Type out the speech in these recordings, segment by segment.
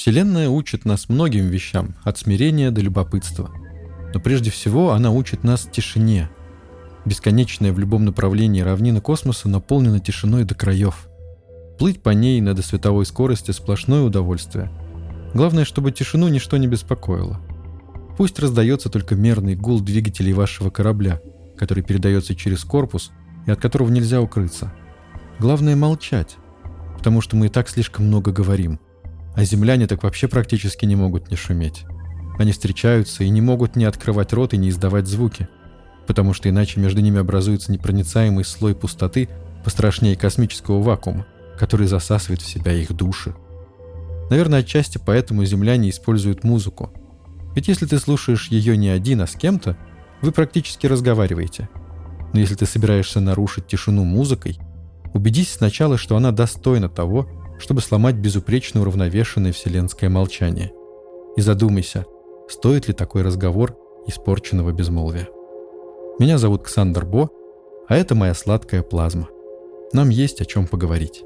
Вселенная учит нас многим вещам, от смирения до любопытства. Но прежде всего она учит нас тишине. Бесконечная в любом направлении равнина космоса наполнена тишиной до краев. Плыть по ней на досветовой скорости – сплошное удовольствие. Главное, чтобы тишину ничто не беспокоило. Пусть раздается только мерный гул двигателей вашего корабля, который передается через корпус и от которого нельзя укрыться. Главное молчать, потому что мы и так слишком много говорим. А земляне так вообще практически не могут не шуметь. Они встречаются и не могут не открывать рот и не издавать звуки, потому что иначе между ними образуется непроницаемый слой пустоты пострашнее космического вакуума, который засасывает в себя их души. Наверное, отчасти поэтому земляне используют музыку. Ведь если ты слушаешь ее не один, а с кем-то, вы практически разговариваете. Но если ты собираешься нарушить тишину музыкой – Убедись сначала, что она достойна того, чтобы сломать безупречно уравновешенное вселенское молчание. И задумайся, стоит ли такой разговор испорченного безмолвия. Меня зовут Ксандр Бо, а это моя сладкая плазма. Нам есть о чем поговорить.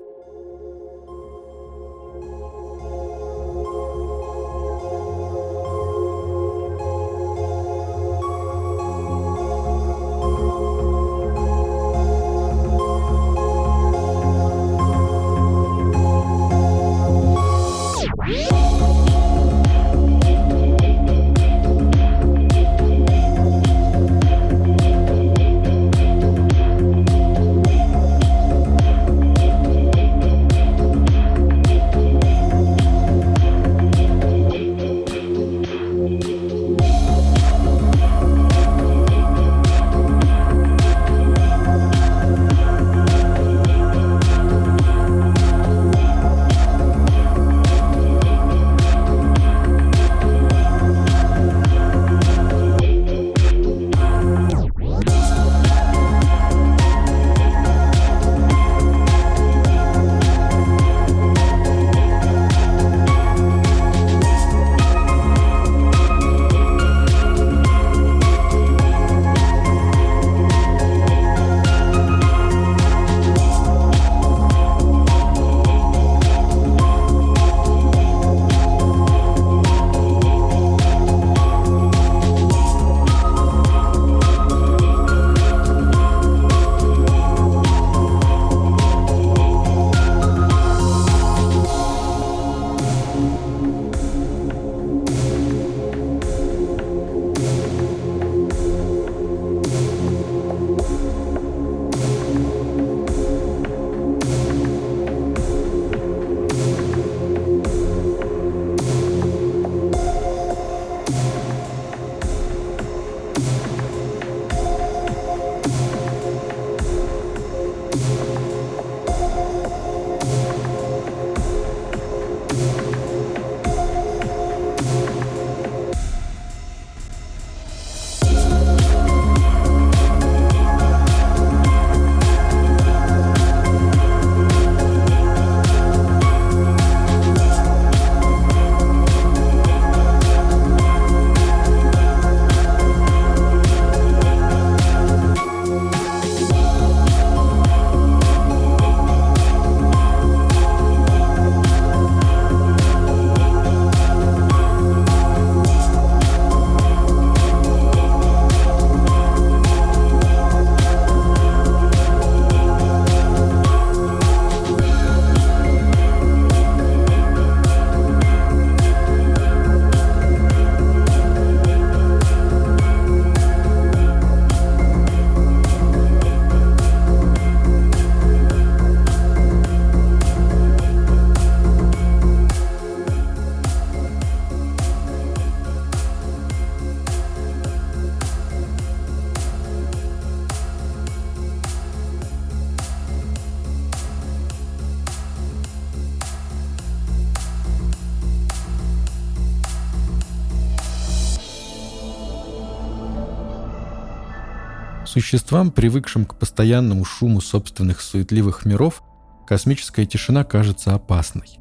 Существам, привыкшим к постоянному шуму собственных суетливых миров, космическая тишина кажется опасной.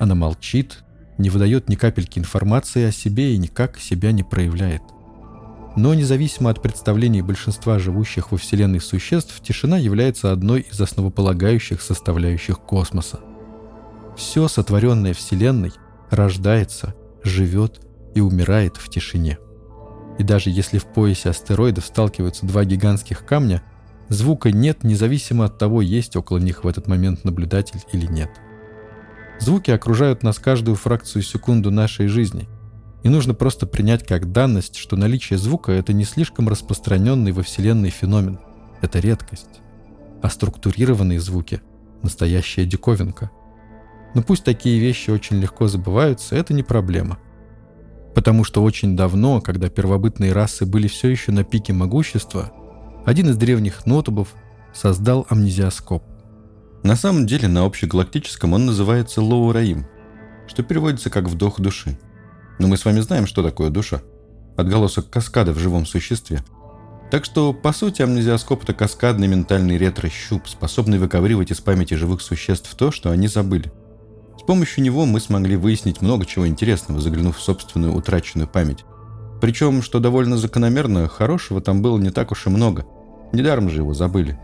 Она молчит, не выдает ни капельки информации о себе и никак себя не проявляет. Но независимо от представлений большинства живущих во Вселенной существ, тишина является одной из основополагающих составляющих космоса. Все сотворенное Вселенной рождается, живет и умирает в тишине. И даже если в поясе астероидов сталкиваются два гигантских камня, звука нет, независимо от того, есть около них в этот момент наблюдатель или нет. Звуки окружают нас каждую фракцию секунду нашей жизни. И нужно просто принять как данность, что наличие звука — это не слишком распространенный во Вселенной феномен. Это редкость. А структурированные звуки — настоящая диковинка. Но пусть такие вещи очень легко забываются, это не проблема. Потому что очень давно, когда первобытные расы были все еще на пике могущества, один из древних нотубов создал амнезиоскоп. На самом деле на общегалактическом он называется Лоураим, что переводится как «вдох души». Но мы с вами знаем, что такое душа. Отголосок каскада в живом существе. Так что, по сути, амнезиоскоп – это каскадный ментальный ретро-щуп, способный выковыривать из памяти живых существ то, что они забыли – с помощью него мы смогли выяснить много чего интересного, заглянув в собственную утраченную память. Причем, что довольно закономерно, хорошего там было не так уж и много. Недаром же его забыли.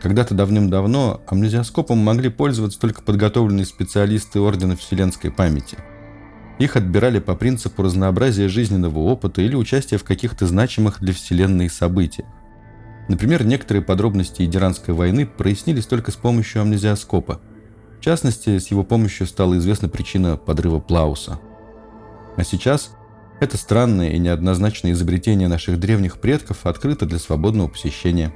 Когда-то давным-давно амнезиоскопом могли пользоваться только подготовленные специалисты Ордена Вселенской памяти. Их отбирали по принципу разнообразия жизненного опыта или участия в каких-то значимых для Вселенной событиях. Например, некоторые подробности Идиранской войны прояснились только с помощью амнезиоскопа – в частности, с его помощью стала известна причина подрыва Плауса. А сейчас это странное и неоднозначное изобретение наших древних предков открыто для свободного посещения.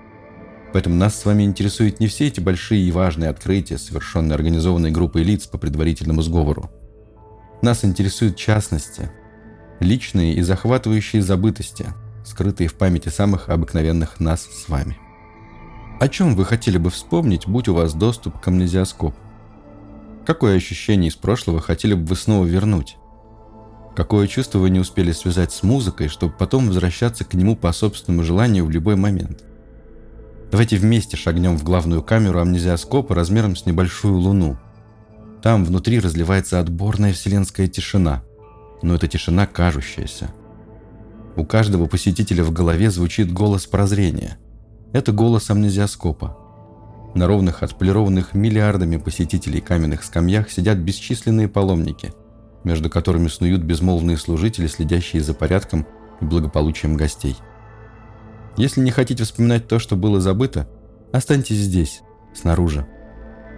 Поэтому нас с вами интересуют не все эти большие и важные открытия, совершенные организованной группой лиц по предварительному сговору. Нас интересуют частности, личные и захватывающие забытости, скрытые в памяти самых обыкновенных нас с вами. О чем вы хотели бы вспомнить, будь у вас доступ к амнезиоскопу? Какое ощущение из прошлого хотели бы вы снова вернуть? Какое чувство вы не успели связать с музыкой, чтобы потом возвращаться к нему по собственному желанию в любой момент? Давайте вместе шагнем в главную камеру амнезиоскопа размером с небольшую луну. Там внутри разливается отборная вселенская тишина. Но это тишина кажущаяся. У каждого посетителя в голове звучит голос прозрения. Это голос амнезиоскопа – на ровных, отполированных миллиардами посетителей каменных скамьях сидят бесчисленные паломники, между которыми снуют безмолвные служители, следящие за порядком и благополучием гостей. Если не хотите вспоминать то, что было забыто, останьтесь здесь, снаружи.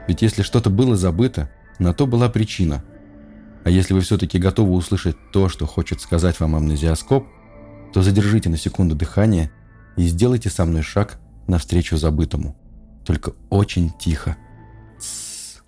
Ведь если что-то было забыто, на то была причина. А если вы все-таки готовы услышать то, что хочет сказать вам амнезиоскоп, то задержите на секунду дыхание и сделайте со мной шаг навстречу забытому только очень тихо. Тссс.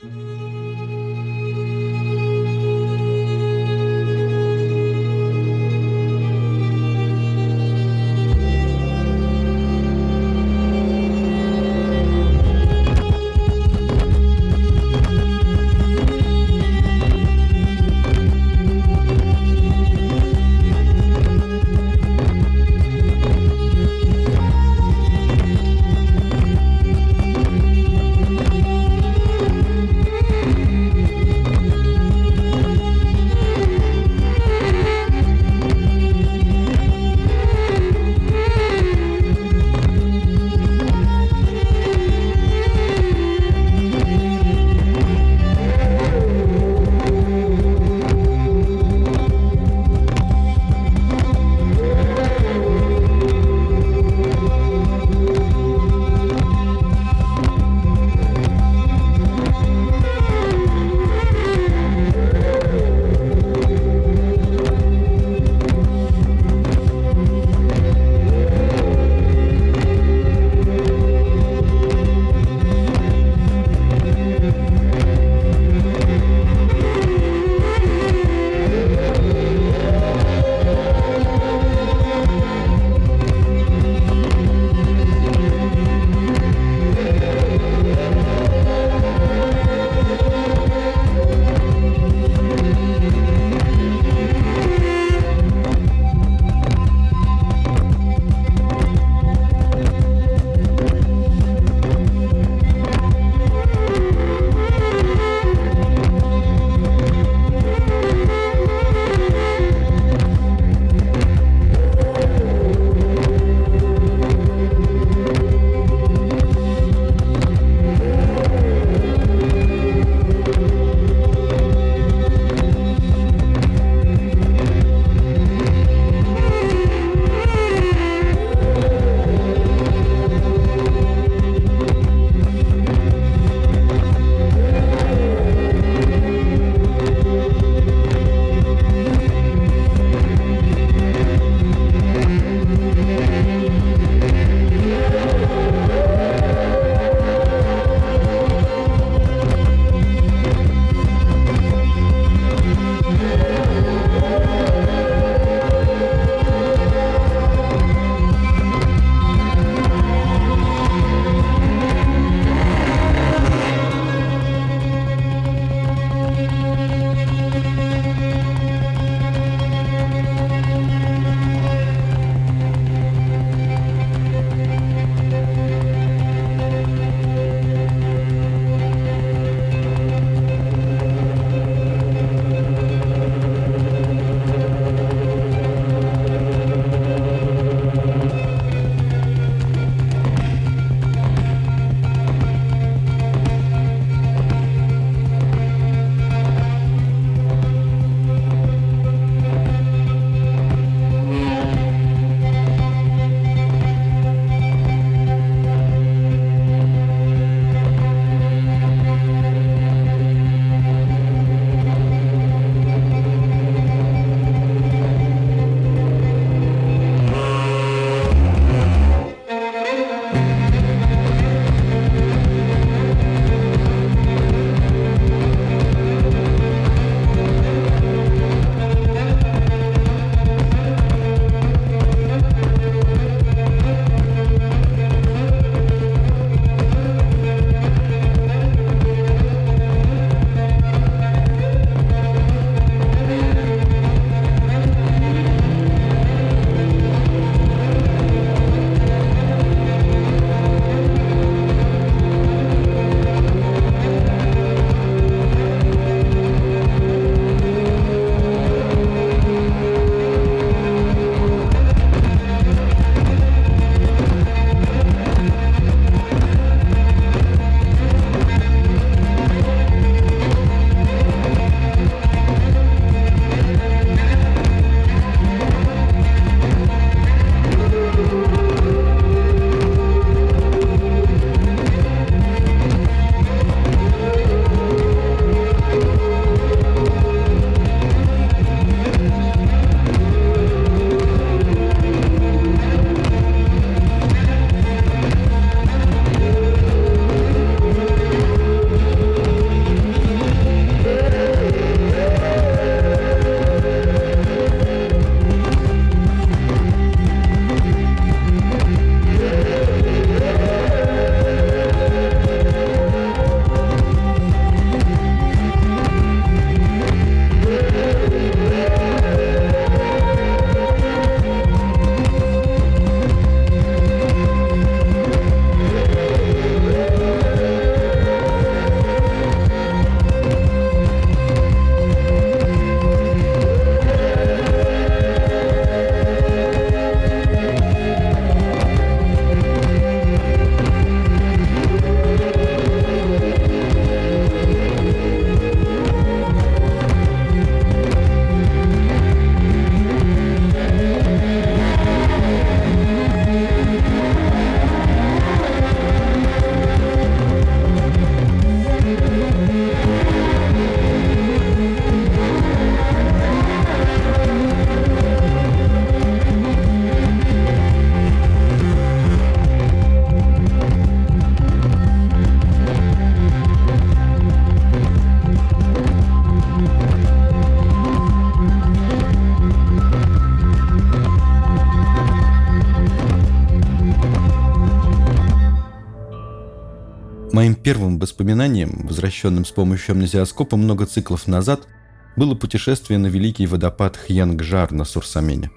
Первым воспоминанием, возвращенным с помощью амнезиоскопа много циклов назад, было путешествие на великий водопад Хьянгжар на Сурсамене.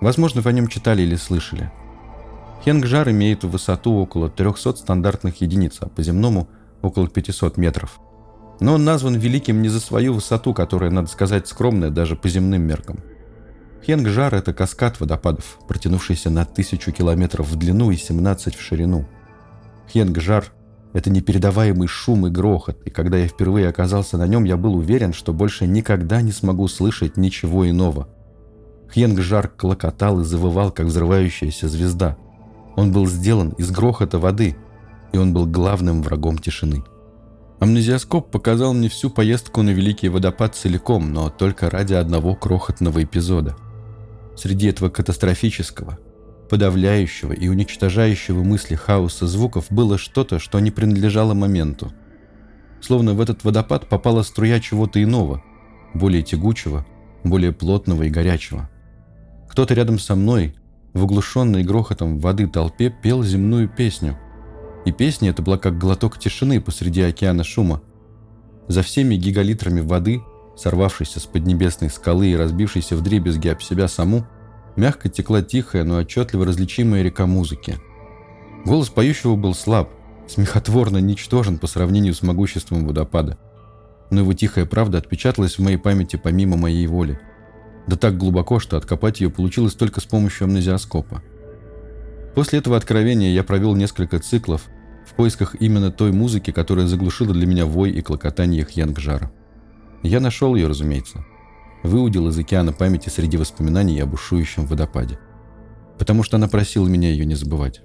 Возможно, о нем читали или слышали. Хьянгжар имеет высоту около 300 стандартных единиц, а по земному около 500 метров. Но он назван великим не за свою высоту, которая, надо сказать, скромная даже по земным меркам. Хьянгжар – это каскад водопадов, протянувшийся на тысячу километров в длину и 17 в ширину. Хьянгжар – это непередаваемый шум и грохот, и когда я впервые оказался на нем, я был уверен, что больше никогда не смогу слышать ничего иного. Хьянгжар клокотал и завывал, как взрывающаяся звезда. Он был сделан из грохота воды, и он был главным врагом тишины. Амнезиоскоп показал мне всю поездку на Великий водопад целиком, но только ради одного крохотного эпизода. Среди этого катастрофического, подавляющего и уничтожающего мысли хаоса звуков было что-то, что не принадлежало моменту. Словно в этот водопад попала струя чего-то иного, более тягучего, более плотного и горячего. Кто-то рядом со мной, в оглушенной грохотом воды толпе, пел земную песню – и песня эта была как глоток тишины посреди океана шума. За всеми гигалитрами воды, сорвавшейся с поднебесной скалы и разбившейся в дребезги об себя саму, мягко текла тихая, но отчетливо различимая река музыки. Голос поющего был слаб, смехотворно ничтожен по сравнению с могуществом водопада. Но его тихая правда отпечаталась в моей памяти помимо моей воли. Да так глубоко, что откопать ее получилось только с помощью амнезиоскопа. После этого откровения я провел несколько циклов, в поисках именно той музыки, которая заглушила для меня вой и клокотание Хьянгжара. Я нашел ее, разумеется. Выудил из океана памяти среди воспоминаний об бушующем водопаде. Потому что она просила меня ее не забывать.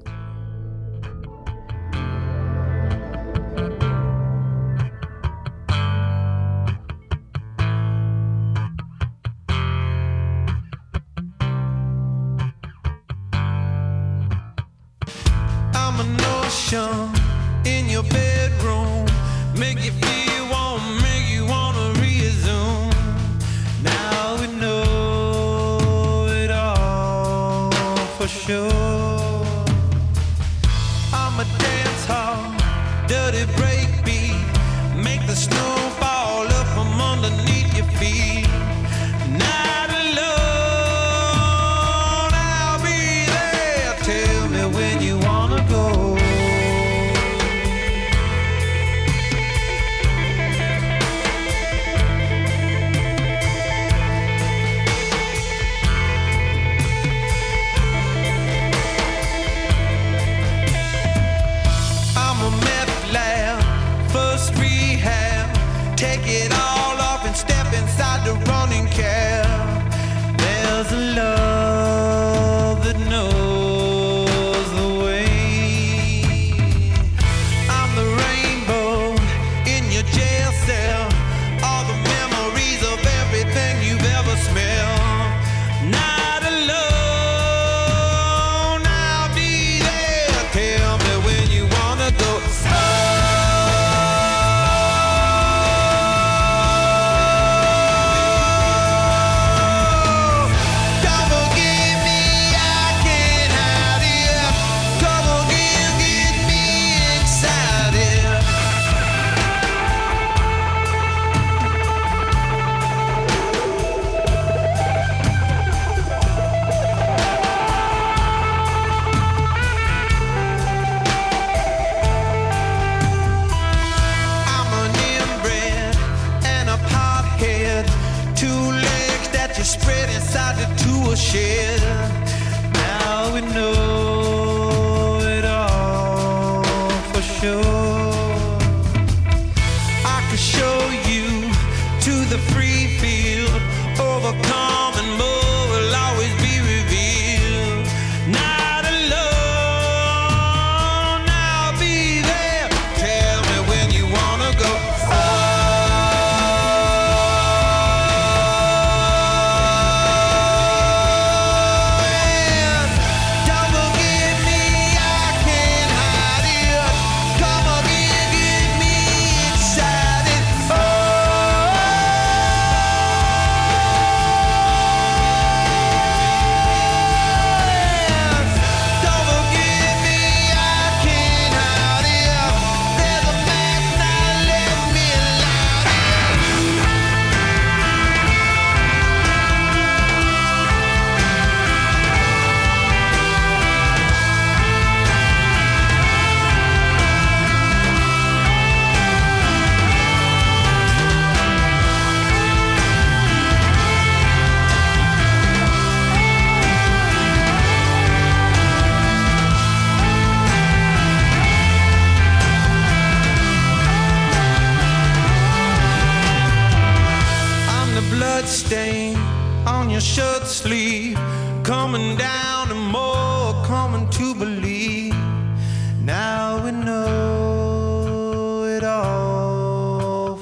take it all.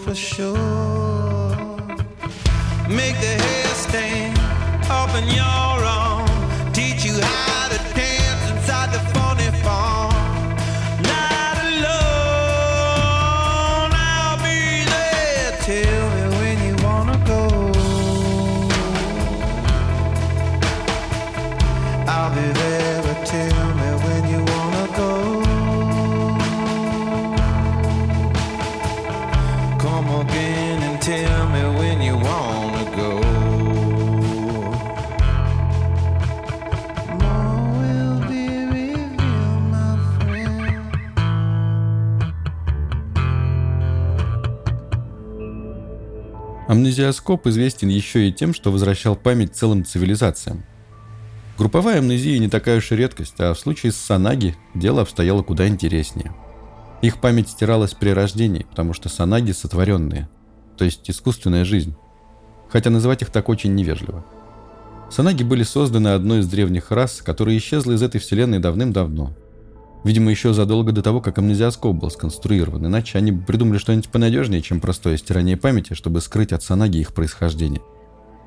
For sure. Амнезиоскоп известен еще и тем, что возвращал память целым цивилизациям. Групповая амнезия не такая уж и редкость, а в случае с Санаги дело обстояло куда интереснее. Их память стиралась при рождении, потому что Санаги сотворенные, то есть искусственная жизнь. Хотя называть их так очень невежливо. Санаги были созданы одной из древних рас, которая исчезла из этой вселенной давным-давно. Видимо, еще задолго до того, как амнезиоскоп был сконструирован, иначе они придумали что-нибудь понадежнее, чем простое стирание памяти, чтобы скрыть от Санаги их происхождение.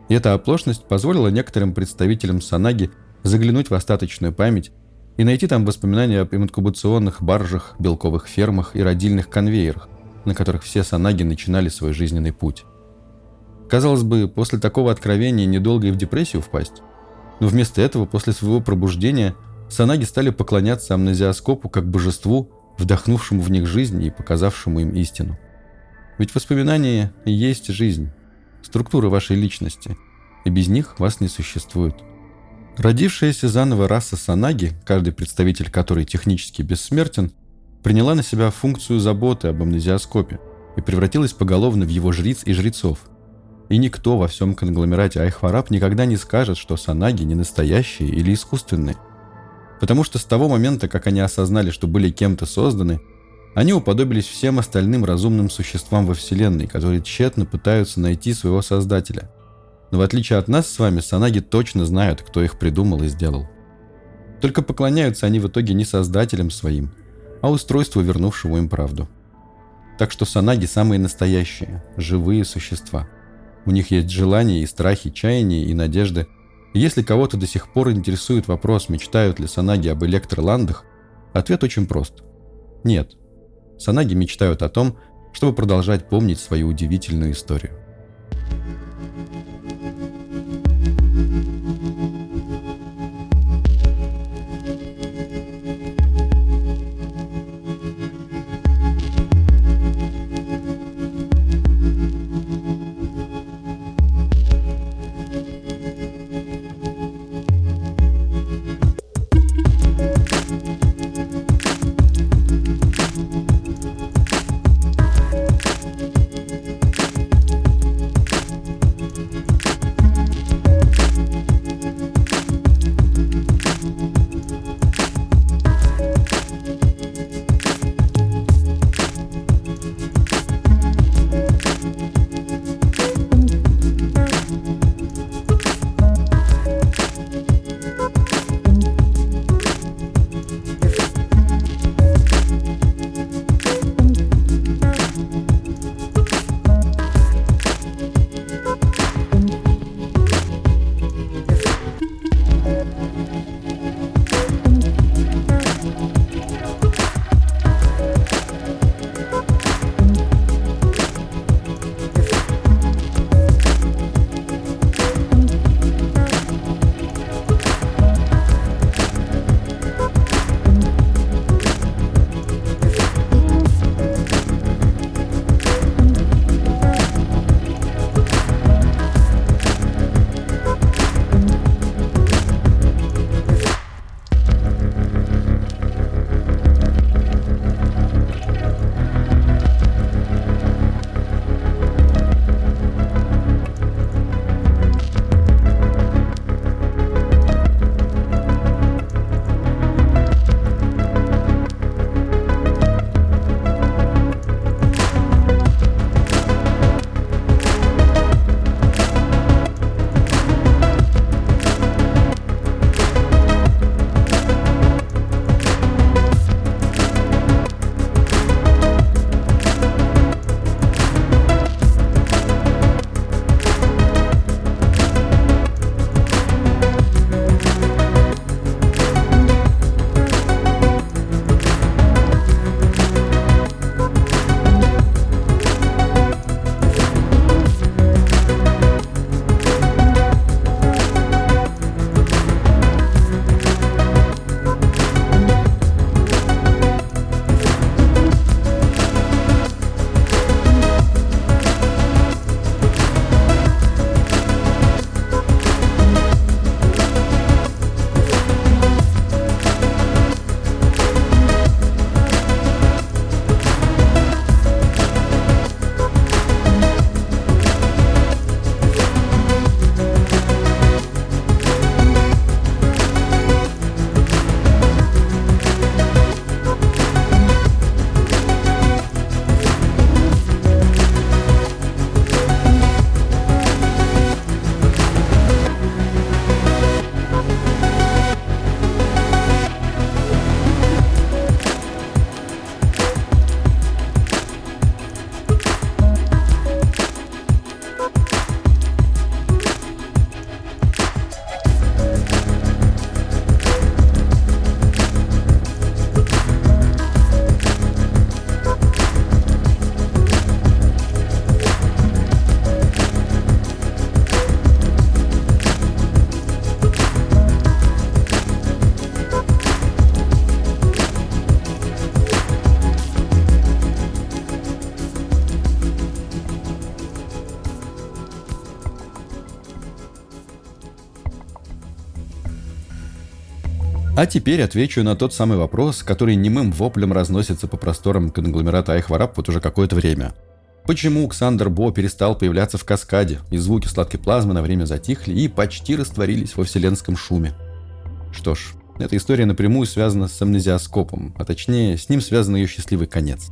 И эта оплошность позволила некоторым представителям Санаги заглянуть в остаточную память и найти там воспоминания об инкубационных баржах, белковых фермах и родильных конвейерах, на которых все Санаги начинали свой жизненный путь. Казалось бы, после такого откровения недолго и в депрессию впасть. Но вместо этого, после своего пробуждения, Санаги стали поклоняться амнезиоскопу как божеству, вдохнувшему в них жизнь и показавшему им истину. Ведь воспоминания есть жизнь, структура вашей личности, и без них вас не существует. Родившаяся заново раса Санаги, каждый представитель которой технически бессмертен, приняла на себя функцию заботы об амнезиоскопе и превратилась поголовно в его жриц и жрецов. И никто во всем конгломерате Айхвараб никогда не скажет, что Санаги не настоящие или искусственные. Потому что с того момента, как они осознали, что были кем-то созданы, они уподобились всем остальным разумным существам во Вселенной, которые тщетно пытаются найти своего Создателя. Но в отличие от нас с вами, Санаги точно знают, кто их придумал и сделал. Только поклоняются они в итоге не Создателям своим, а устройству, вернувшему им правду. Так что Санаги самые настоящие, живые существа. У них есть желания и страхи, чаяния и надежды. Если кого-то до сих пор интересует вопрос, мечтают ли Санаги об электрландах, ответ очень прост. Нет. Санаги мечтают о том, чтобы продолжать помнить свою удивительную историю. А теперь отвечу на тот самый вопрос, который немым воплем разносится по просторам конгломерата Айхвараб вот уже какое-то время. Почему Ксандер Бо перестал появляться в каскаде, и звуки сладкой плазмы на время затихли и почти растворились во вселенском шуме? Что ж, эта история напрямую связана с амнезиоскопом, а точнее, с ним связан ее счастливый конец.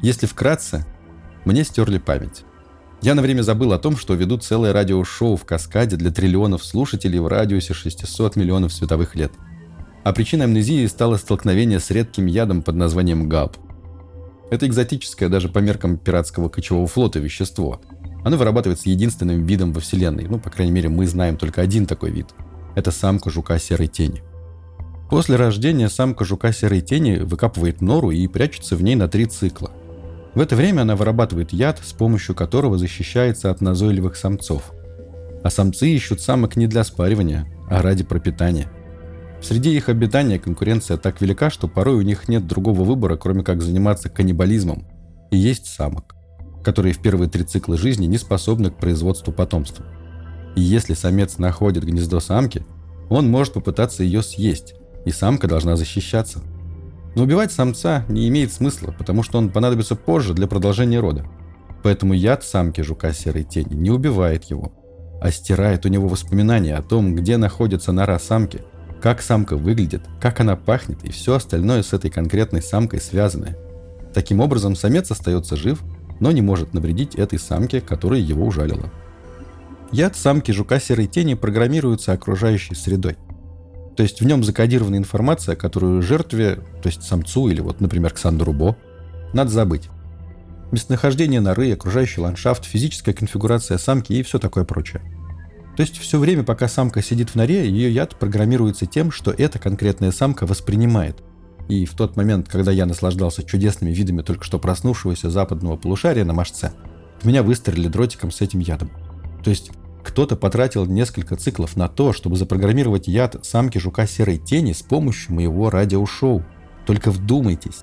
Если вкратце, мне стерли память. Я на время забыл о том, что веду целое радиошоу в каскаде для триллионов слушателей в радиусе 600 миллионов световых лет. А причиной амнезии стало столкновение с редким ядом под названием ГАП. Это экзотическое даже по меркам пиратского кочевого флота вещество. Оно вырабатывается единственным видом во Вселенной. Ну, по крайней мере, мы знаем только один такой вид. Это самка жука серой тени. После рождения самка жука серой тени выкапывает нору и прячется в ней на три цикла. В это время она вырабатывает яд, с помощью которого защищается от назойливых самцов. А самцы ищут самок не для спаривания, а ради пропитания. Среди их обитания конкуренция так велика, что порой у них нет другого выбора, кроме как заниматься каннибализмом. И есть самок, которые в первые три цикла жизни не способны к производству потомства. И если самец находит гнездо самки, он может попытаться ее съесть, и самка должна защищаться. Но убивать самца не имеет смысла, потому что он понадобится позже для продолжения рода. Поэтому яд самки жука серой тени не убивает его, а стирает у него воспоминания о том, где находится нора самки, как самка выглядит, как она пахнет и все остальное с этой конкретной самкой связанное. Таким образом, самец остается жив, но не может навредить этой самке, которая его ужалила. Яд самки жука серой тени программируется окружающей средой. То есть в нем закодирована информация, которую жертве, то есть самцу или вот, например, Ксандру Бо, надо забыть. Местонахождение норы, окружающий ландшафт, физическая конфигурация самки и все такое прочее. То есть все время, пока самка сидит в норе, ее яд программируется тем, что эта конкретная самка воспринимает. И в тот момент, когда я наслаждался чудесными видами только что проснувшегося западного полушария на мажце, в меня выстрелили дротиком с этим ядом. То есть кто-то потратил несколько циклов на то, чтобы запрограммировать яд самки жука серой тени с помощью моего радиошоу. Только вдумайтесь.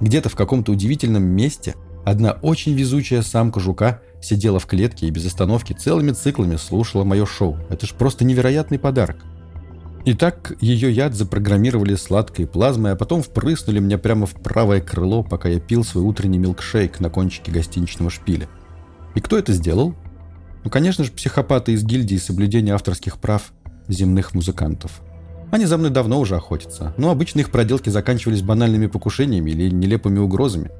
Где-то в каком-то удивительном месте одна очень везучая самка жука сидела в клетке и без остановки целыми циклами слушала мое шоу. Это ж просто невероятный подарок. Итак, ее яд запрограммировали сладкой плазмой, а потом впрыснули мне прямо в правое крыло, пока я пил свой утренний милкшейк на кончике гостиничного шпиля. И кто это сделал? Ну, конечно же, психопаты из гильдии соблюдения авторских прав земных музыкантов. Они за мной давно уже охотятся, но обычно их проделки заканчивались банальными покушениями или нелепыми угрозами.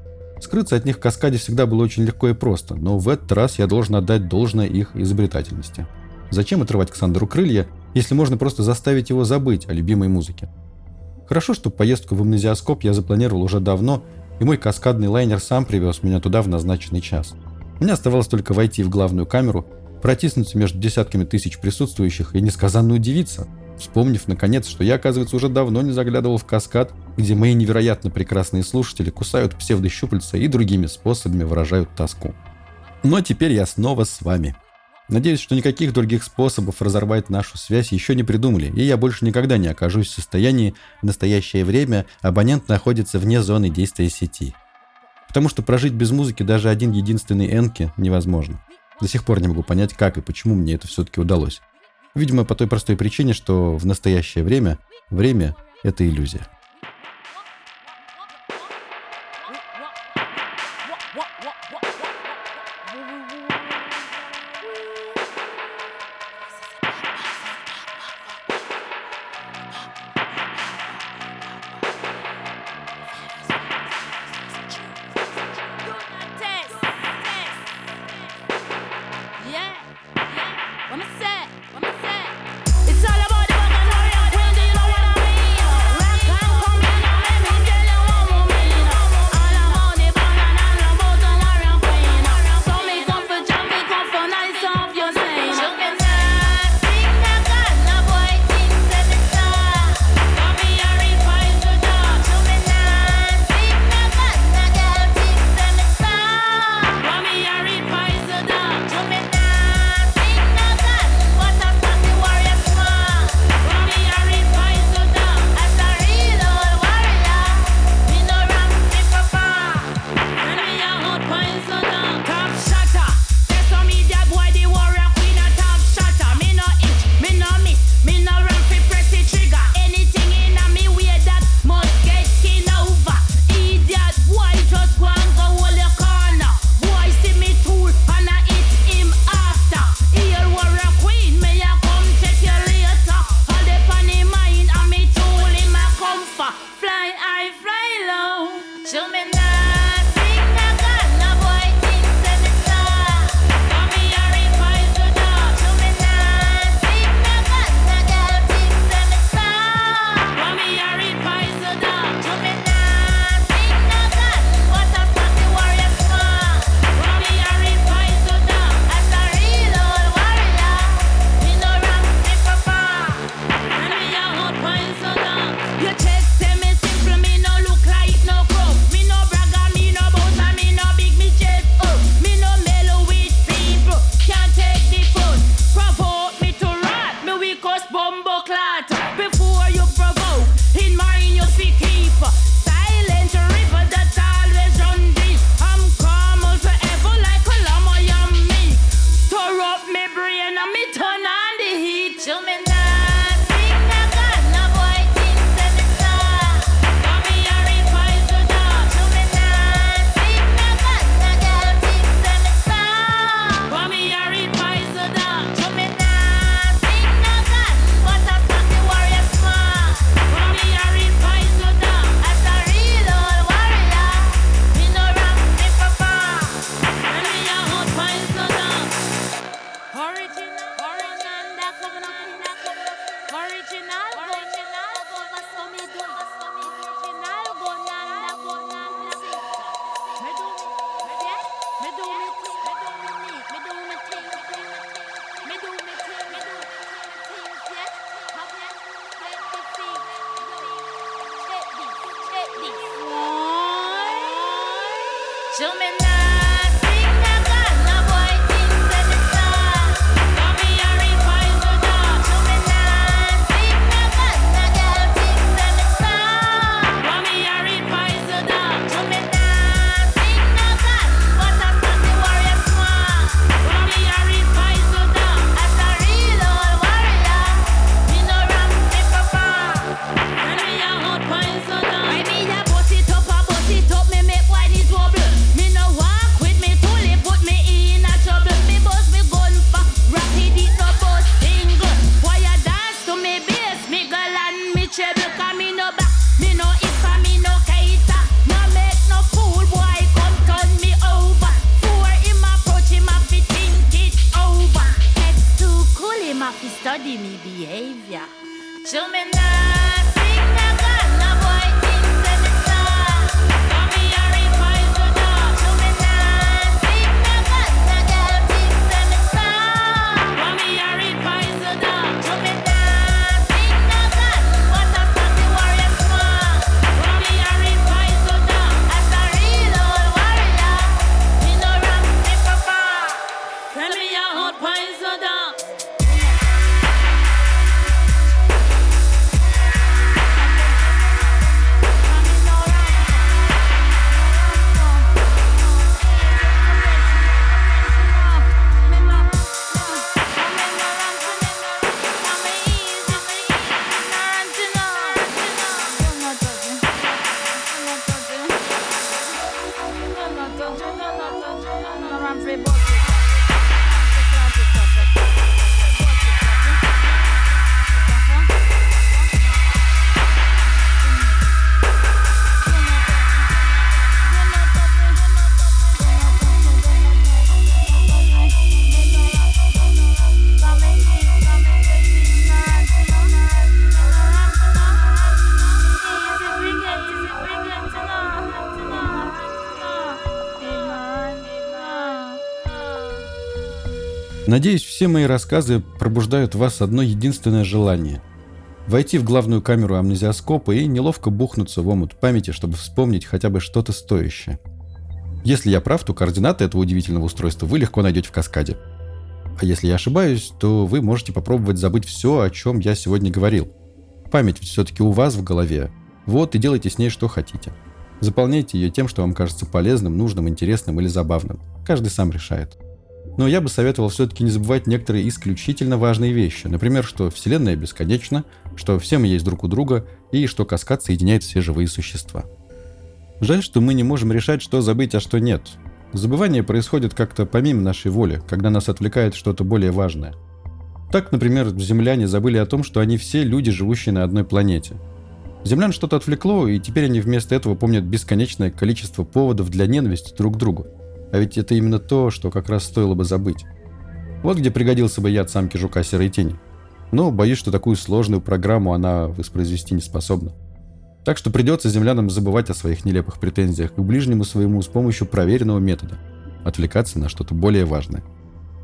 Скрыться от них в каскаде всегда было очень легко и просто, но в этот раз я должен отдать должное их изобретательности. Зачем отрывать Ксандру крылья, если можно просто заставить его забыть о любимой музыке? Хорошо, что поездку в амнезиоскоп я запланировал уже давно, и мой каскадный лайнер сам привез меня туда в назначенный час – мне оставалось только войти в главную камеру, протиснуться между десятками тысяч присутствующих и несказанно удивиться, вспомнив, наконец, что я, оказывается, уже давно не заглядывал в каскад, где мои невероятно прекрасные слушатели кусают псевдощупальца и другими способами выражают тоску. Но теперь я снова с вами. Надеюсь, что никаких других способов разорвать нашу связь еще не придумали, и я больше никогда не окажусь в состоянии в настоящее время абонент находится вне зоны действия сети. Потому что прожить без музыки даже один единственный Энки невозможно. До сих пор не могу понять, как и почему мне это все-таки удалось. Видимо, по той простой причине, что в настоящее время время — это иллюзия. must study me behavior. Show me now. Надеюсь, все мои рассказы пробуждают в вас одно единственное желание – войти в главную камеру амнезиоскопа и неловко бухнуться в омут памяти, чтобы вспомнить хотя бы что-то стоящее. Если я прав, то координаты этого удивительного устройства вы легко найдете в каскаде. А если я ошибаюсь, то вы можете попробовать забыть все, о чем я сегодня говорил. Память все-таки у вас в голове. Вот и делайте с ней что хотите. Заполняйте ее тем, что вам кажется полезным, нужным, интересным или забавным. Каждый сам решает. Но я бы советовал все-таки не забывать некоторые исключительно важные вещи. Например, что Вселенная бесконечна, что все мы есть друг у друга и что каскад соединяет все живые существа. Жаль, что мы не можем решать, что забыть, а что нет. Забывание происходит как-то помимо нашей воли, когда нас отвлекает что-то более важное. Так, например, земляне забыли о том, что они все люди, живущие на одной планете. Землян что-то отвлекло, и теперь они вместо этого помнят бесконечное количество поводов для ненависти друг к другу. А ведь это именно то, что как раз стоило бы забыть. Вот где пригодился бы яд самки жука серой тени. Но боюсь, что такую сложную программу она воспроизвести не способна. Так что придется землянам забывать о своих нелепых претензиях к ближнему своему с помощью проверенного метода. Отвлекаться на что-то более важное.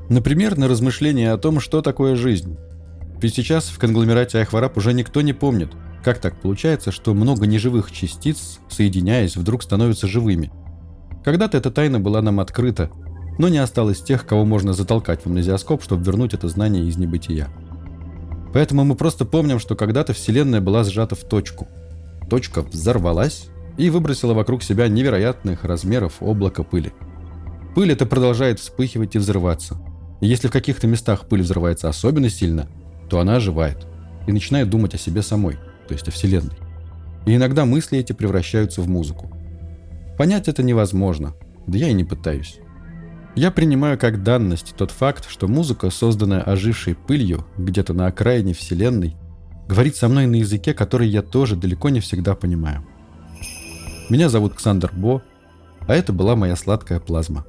Например, на размышления о том, что такое жизнь. Ведь сейчас в конгломерате Ахвараб уже никто не помнит, как так получается, что много неживых частиц, соединяясь, вдруг становятся живыми. Когда-то эта тайна была нам открыта, но не осталось тех, кого можно затолкать в амнезиоскоп, чтобы вернуть это знание из небытия. Поэтому мы просто помним, что когда-то Вселенная была сжата в точку. Точка взорвалась и выбросила вокруг себя невероятных размеров облако пыли. Пыль это продолжает вспыхивать и взрываться. И если в каких-то местах пыль взрывается особенно сильно, то она оживает и начинает думать о себе самой, то есть о Вселенной. И иногда мысли эти превращаются в музыку. Понять это невозможно, да я и не пытаюсь. Я принимаю как данность тот факт, что музыка, созданная ожившей пылью где-то на окраине Вселенной, говорит со мной на языке, который я тоже далеко не всегда понимаю. Меня зовут Ксандр Бо, а это была моя сладкая плазма.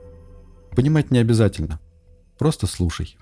Понимать не обязательно. Просто слушай.